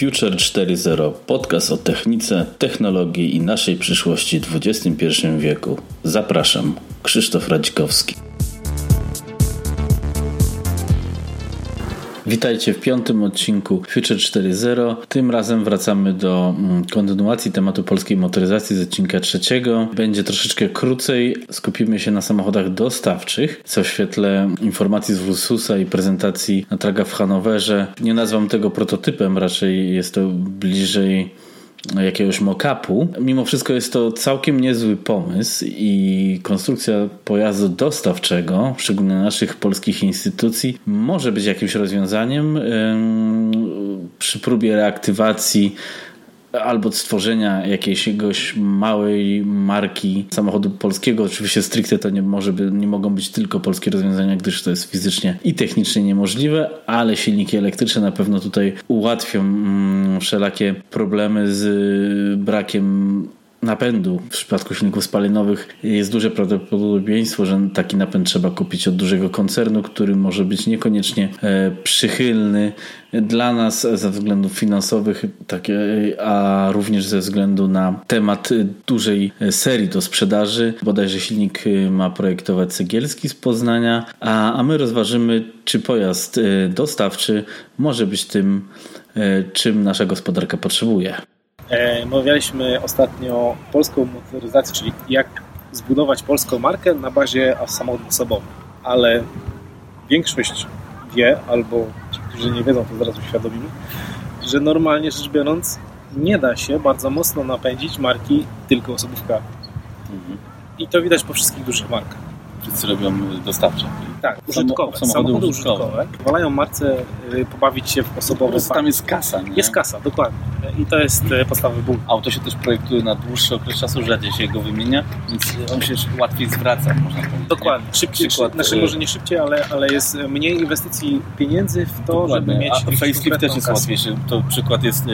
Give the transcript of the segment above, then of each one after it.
Future 4.0 podcast o technice, technologii i naszej przyszłości w XXI wieku. Zapraszam, Krzysztof Radzikowski. Witajcie w piątym odcinku Future 4.0. Tym razem wracamy do mm, kontynuacji tematu polskiej motoryzacji z odcinka trzeciego. Będzie troszeczkę krócej. Skupimy się na samochodach dostawczych, co w świetle informacji z Wrususa i prezentacji na Traga w Hanowerze. Nie nazwam tego prototypem, raczej jest to bliżej jakiegoś mock-upu. Mimo wszystko jest to całkiem niezły pomysł i konstrukcja pojazdu dostawczego, szczególnie naszych polskich instytucji, może być jakimś rozwiązaniem przy próbie reaktywacji albo stworzenia jakiejś małej marki samochodu polskiego. Oczywiście stricte to nie, może by, nie mogą być tylko polskie rozwiązania, gdyż to jest fizycznie i technicznie niemożliwe, ale silniki elektryczne na pewno tutaj ułatwią mm, wszelakie problemy z brakiem napędu w przypadku silników spalinowych jest duże prawdopodobieństwo, że taki napęd trzeba kupić od dużego koncernu, który może być niekoniecznie e, przychylny dla nas ze względów finansowych, takie, a również ze względu na temat dużej serii do sprzedaży. Bodajże silnik ma projektować Cegielski z Poznania, a, a my rozważymy, czy pojazd e, dostawczy może być tym, e, czym nasza gospodarka potrzebuje. E, omawialiśmy ostatnio polską motoryzację, czyli jak zbudować polską markę na bazie samochodów osobowych, ale większość wie, albo ci, którzy nie wiedzą, to zaraz uświadomimy, że normalnie rzecz biorąc nie da się bardzo mocno napędzić marki tylko osobówka. Mhm. I to widać po wszystkich dużych markach wszyscy robią dostawcze. Tak, użytkowe. Samochody, samochody użytkowe. Pozwalają marce y, pobawić się w osobowe Tam jest kasa, nie? Jest kasa, dokładnie. I to jest y, podstawowy ból. Auto się też projektuje na dłuższy okres czasu, rzadziej się go wymienia, więc on się łatwiej zwraca, można powiedzieć. Dokładnie. Szybciej, Przykład, znaczy y, może nie szybciej, ale, ale jest mniej inwestycji pieniędzy w to, Dokładnie. żeby mieć A facelift też jest kasę. łatwiejszy. To przykład jest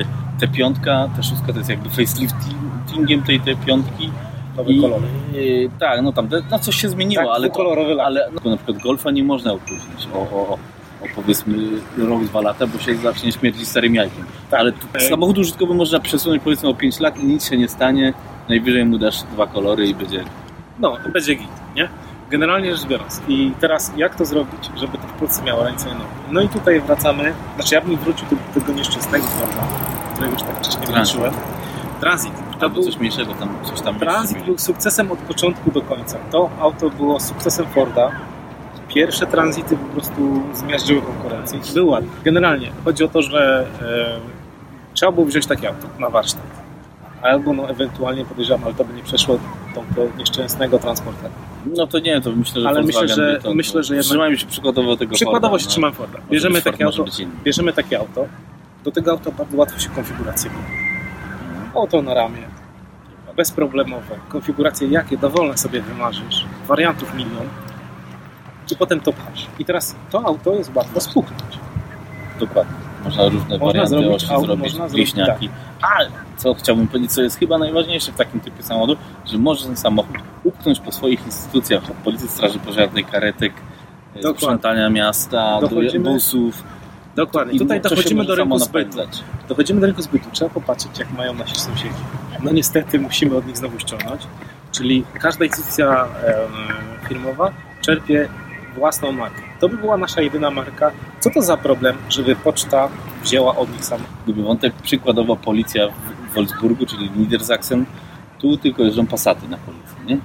T5, T6 to jest jakby faceliftingiem tej T5 nowe I, kolory. Yy, tak, no tam no coś się zmieniło, tak, ale, to, ale no, na przykład Golfa nie można opóźnić o, o, o, powiedzmy rok, dwa lata, bo się zacznie śmierdzić starym jajkiem. Tak. Ale tu, samochód użytkowy można przesunąć powiedzmy o 5 lat i nic się nie stanie. Najwyżej mu dasz dwa kolory i będzie... No, będzie git, nie? Generalnie rzecz biorąc. I teraz jak to zrobić, żeby to w Polsce miało ręce i nogi? No i tutaj wracamy, znaczy ja bym wrócił do tego nieszczęsnego forma, którego już tak wcześniej wróciłem. Transit. To był coś mniejszego, tam coś tam Transit był sukcesem od początku do końca. To auto było sukcesem Forda. Pierwsze tranzyty po prostu zmiażdżyły konkurencję. Był ładny. Generalnie chodzi o to, że e, trzeba było wziąć takie auto na warsztat. Albo no, ewentualnie podejrzewam, ale to by nie przeszło do, do nieszczęsnego transportera. No to nie, to myślę, że Ale myślę, że, to, myślę, że jednak... Trzymajmy się przykładowo tego Przykładowo Forda, się no. trzymam Forda. Bierzemy takie, auto, bierzemy takie auto. Do tego auta bardzo łatwo się konfigurację Oto na ramię. Bezproblemowe. Konfiguracje jakie dowolne sobie wymarzysz. Wariantów milion. I potem to pchasz. I teraz to auto jest łatwo spuknąć. Dokładnie. Można różne można warianty zrobić, auto, zrobić można bliźniaki. Tak. Ale co chciałbym powiedzieć, co jest chyba najważniejsze w takim typie samochodu, że może ten samochód upchnąć po swoich instytucjach, od policji, straży pożarnej, karetek, Dokładnie. sprzątania miasta, Dochodzimy... busów, Dokładnie. I tutaj dochodzimy do rynku zbytu. Dochodzimy do rynku zbytu. Trzeba popatrzeć, jak mają nasi sąsiedzi. No niestety musimy od nich znowu ściągnąć. Czyli każda instytucja firmowa czerpie własną markę. To by była nasza jedyna marka. Co to za problem, żeby poczta wzięła od nich samą? Gdyby wątek przykładowo policja w Wolfsburgu, czyli Niedersachsen, tu tylko jeżdżą pasaty na policji, nie?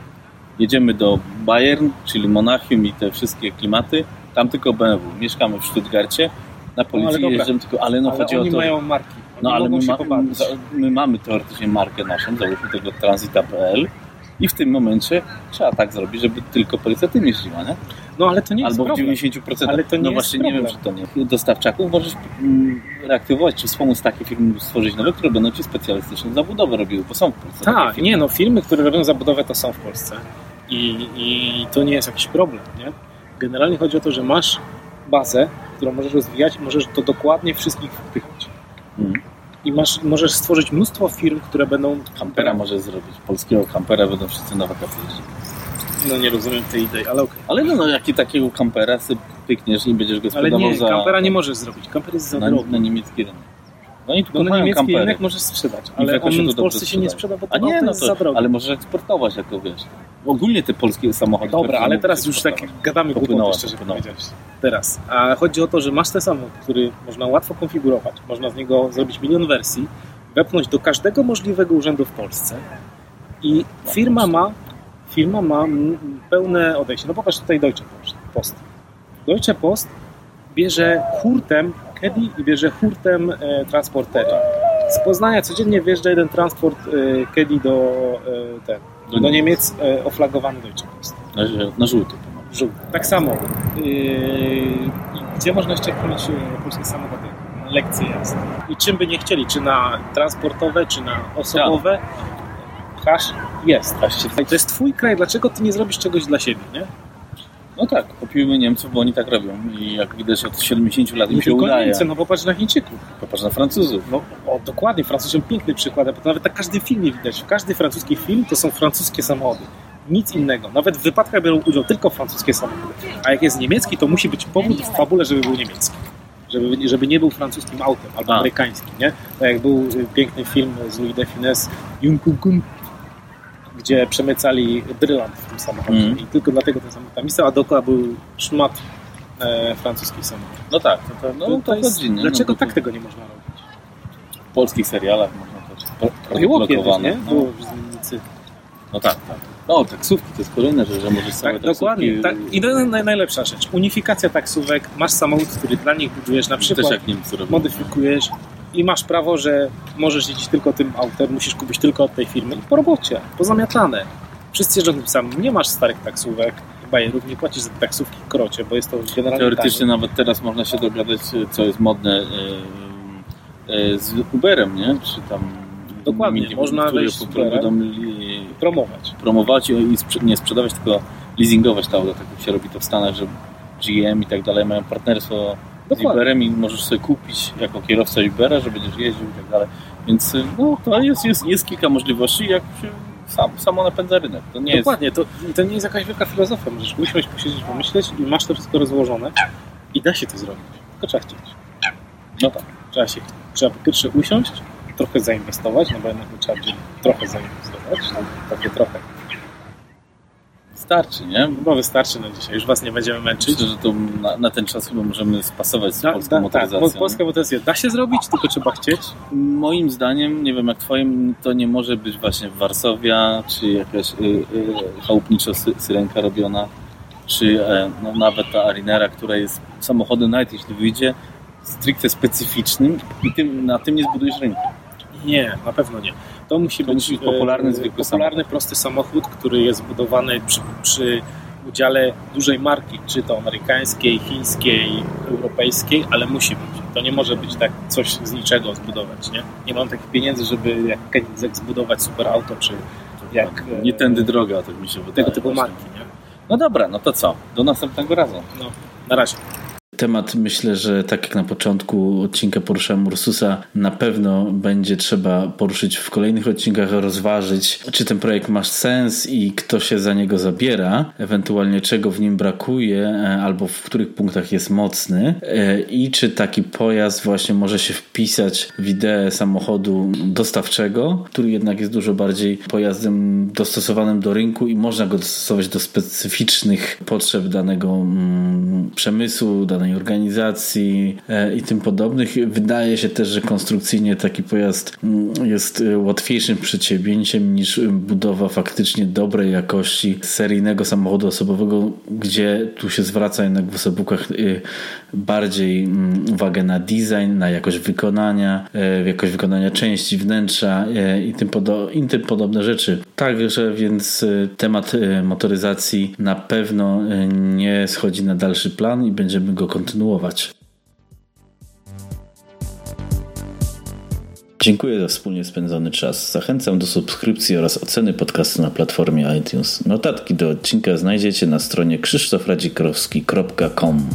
Jedziemy do Bayern, czyli Monachium i te wszystkie klimaty, tam tylko BMW. Mieszkamy w Stuttgarcie, na policji no, jeżdżą tylko, ale no ale chodzi o to... mają marki. Oni no ale my, ma, my, mamy teoretycznie markę naszą, załóżmy tego transita.pl i w tym momencie trzeba tak zrobić, żeby tylko policja tym jeździła, nie? No ale to nie jest Albo w 90%. Ale to nie no właśnie problem. nie wiem, czy to nie. Dostawczaków możesz mm, reaktywować, czy wspomóc takie firmy stworzyć nowe, które będą ci specjalistyczne zabudowę robiły, bo są w Polsce. Tak, nie no, firmy, które robią zabudowę to są w Polsce. I, I to nie jest jakiś problem, nie? Generalnie chodzi o to, że masz bazę, którą możesz rozwijać możesz to dokładnie wszystkich wpychać. Mm. I masz, możesz stworzyć mnóstwo firm, które będą... Kampera możesz zrobić. Polskiego kampera będą wszyscy na wakacje No nie rozumiem tej idei, ale okej. Okay. Ale no, no jaki takiego kampera sobie pykniesz i będziesz go sprzedawał Ale nie, za... kampera nie możesz zrobić. Kamper jest za na, drogi. Na niemiecki rynek. No i tu no, niemiecki kampery. rynek możesz sprzedać, ale on w Polsce się nie sprzeda, bo to, A nie, no to, za drogo. Ale możesz eksportować, jako wiesz. Ogólnie te polskie samochody. Dobra, ale teraz już tak gadamy głupoty, szczerze powiedziałeś. Teraz. A chodzi o to, że masz ten samochód, który można łatwo konfigurować, można z niego zrobić milion wersji, wepchnąć do każdego możliwego urzędu w Polsce i firma ma firma ma pełne odejście. No pokaż tutaj Deutsche Post. Deutsche Post bierze hurtem Kedi i bierze hurtem e, transportera. Z Poznania codziennie wjeżdża jeden transport e, Kedi do, e, ten, do, do Niemiec e, oflagowany Deutsche Post. Na, na żółty. Żółty. Tak samo. Gdzie można jeszcze e, polskie samochody? Lekcje jazdy. I czym by nie chcieli, czy na transportowe, czy na osobowe, hasz jest. To jest twój kraj, dlaczego ty nie zrobisz czegoś dla siebie, nie? No tak, kopiujmy Niemców, bo oni tak robią i jak widać od 70 lat im się udaje. Niemcy, no popatrz na Chińczyków. Popatrz na Francuzów. No o, dokładnie, Francuzi są piękny przykład, bo nawet tak każdy filmie widać. Każdy francuski film to są francuskie samochody. Nic innego. Nawet w wypadkach biorą udział tylko francuskie samochody. A jak jest niemiecki, to musi być powód w fabule, żeby był niemiecki. Żeby, żeby nie był francuskim autem albo A. amerykańskim, nie? Tak jak był y, piękny film z Louis de Finesse, Jung gdzie przemycali brylant w tym samochodzie mm. i tylko dlatego ten samochód tam istniał, a dookoła był szmat e, francuski samochód. No tak, to, to, no, to, to jest, no, Dlaczego no, tak tego nie można robić? W polskich serialach można to Było kiedyś, nie? No. Było w No tak, tak. No, taksówki to jest kolejne rzecz, że możesz sobie tak, Dokładnie. Tak. I to jest najlepsza rzecz. Unifikacja taksówek. Masz samochód, który dla nich budujesz na przykład. Też jak Niemcy robią. Modyfikujesz i masz prawo, że możesz jeździć tylko tym autem, musisz kupić tylko od tej firmy i po robocie, pozamiatane. Wszyscy jeżdżą tym samym, nie masz starych taksówek, bajerów, nie płacisz za taksówki w krocie, bo jest to generalnie Teoretycznie tanie. nawet teraz można się dogadać, co jest modne e, e, z Uberem, nie? Czy tam Dokładnie, mini, można wejść Uberem, promować. Promować i nie sprzedawać, tylko leasingować to auto, tak jak się robi to w Stanach, że GM i tak dalej mają partnerstwo Uberem i możesz sobie kupić jako kierowca Ubera, że będziesz jeździł i tak dalej. Więc no, to jest, jest, jest kilka możliwości, jak się sam, samo napędza rynek. To nie Dokładnie, jest... to, to nie jest jakaś wielka filozofia. Możesz usiąść, posiedzieć, pomyśleć i masz to wszystko rozłożone i da się to zrobić. Tylko trzeba chcieć. No tak. Trzeba się Trzeba po pierwsze usiąść, trochę zainwestować, no bo jednak trzeba trochę zainwestować, takie trochę Wystarczy, nie? Bo wystarczy na dzisiaj, już Was nie będziemy męczyć. Myślę, że to na, na ten czas chyba możemy spasować z da, polską da, motoryzacją. Tak, polska motoryzacja da się zrobić, tylko trzeba chcieć? Moim zdaniem, nie wiem jak Twoim, to nie może być właśnie Warszawia, czy jakaś y, y, chałupniczo sy, syrenka robiona, czy e, no, nawet ta Arinera, która jest samochodem nawet jeśli wyjdzie, stricte specyficznym i tym, na tym nie zbudujesz rynku. Nie, na pewno nie. To musi to być musi popularny, e, zwykły popularny, prosty samochód, który jest budowany przy, przy udziale dużej marki, czy to amerykańskiej, chińskiej, europejskiej, ale musi być. To nie może być tak coś z niczego zbudować, nie? Nie mam takich pieniędzy, żeby jak Koenigsegg zbudować super auto, czy jak... Nie tędy droga, tak mi się wydaje. Tego typu marki, nie? No dobra, no to co? Do następnego razu. No, na razie temat myślę, że tak jak na początku odcinka poruszałem Ursusa, na pewno będzie trzeba poruszyć w kolejnych odcinkach, rozważyć, czy ten projekt ma sens i kto się za niego zabiera, ewentualnie czego w nim brakuje, e, albo w których punktach jest mocny e, i czy taki pojazd właśnie może się wpisać w ideę samochodu dostawczego, który jednak jest dużo bardziej pojazdem dostosowanym do rynku i można go dostosować do specyficznych potrzeb danego mm, przemysłu, danej organizacji e, i tym podobnych. Wydaje się też, że konstrukcyjnie taki pojazd mm, jest e, łatwiejszym przedsięwzięciem niż budowa faktycznie dobrej jakości seryjnego samochodu osobowego, gdzie tu się zwraca jednak w osobówkach e, bardziej mm, uwagę na design, na jakość wykonania, jakość wykonania części wnętrza i tym, podo i tym podobne rzeczy. Także więc temat motoryzacji na pewno nie schodzi na dalszy plan i będziemy go kontynuować. Dziękuję za wspólnie spędzony czas. Zachęcam do subskrypcji oraz oceny podcastu na platformie iTunes. Notatki do odcinka znajdziecie na stronie krzysztofradzikrowski.com.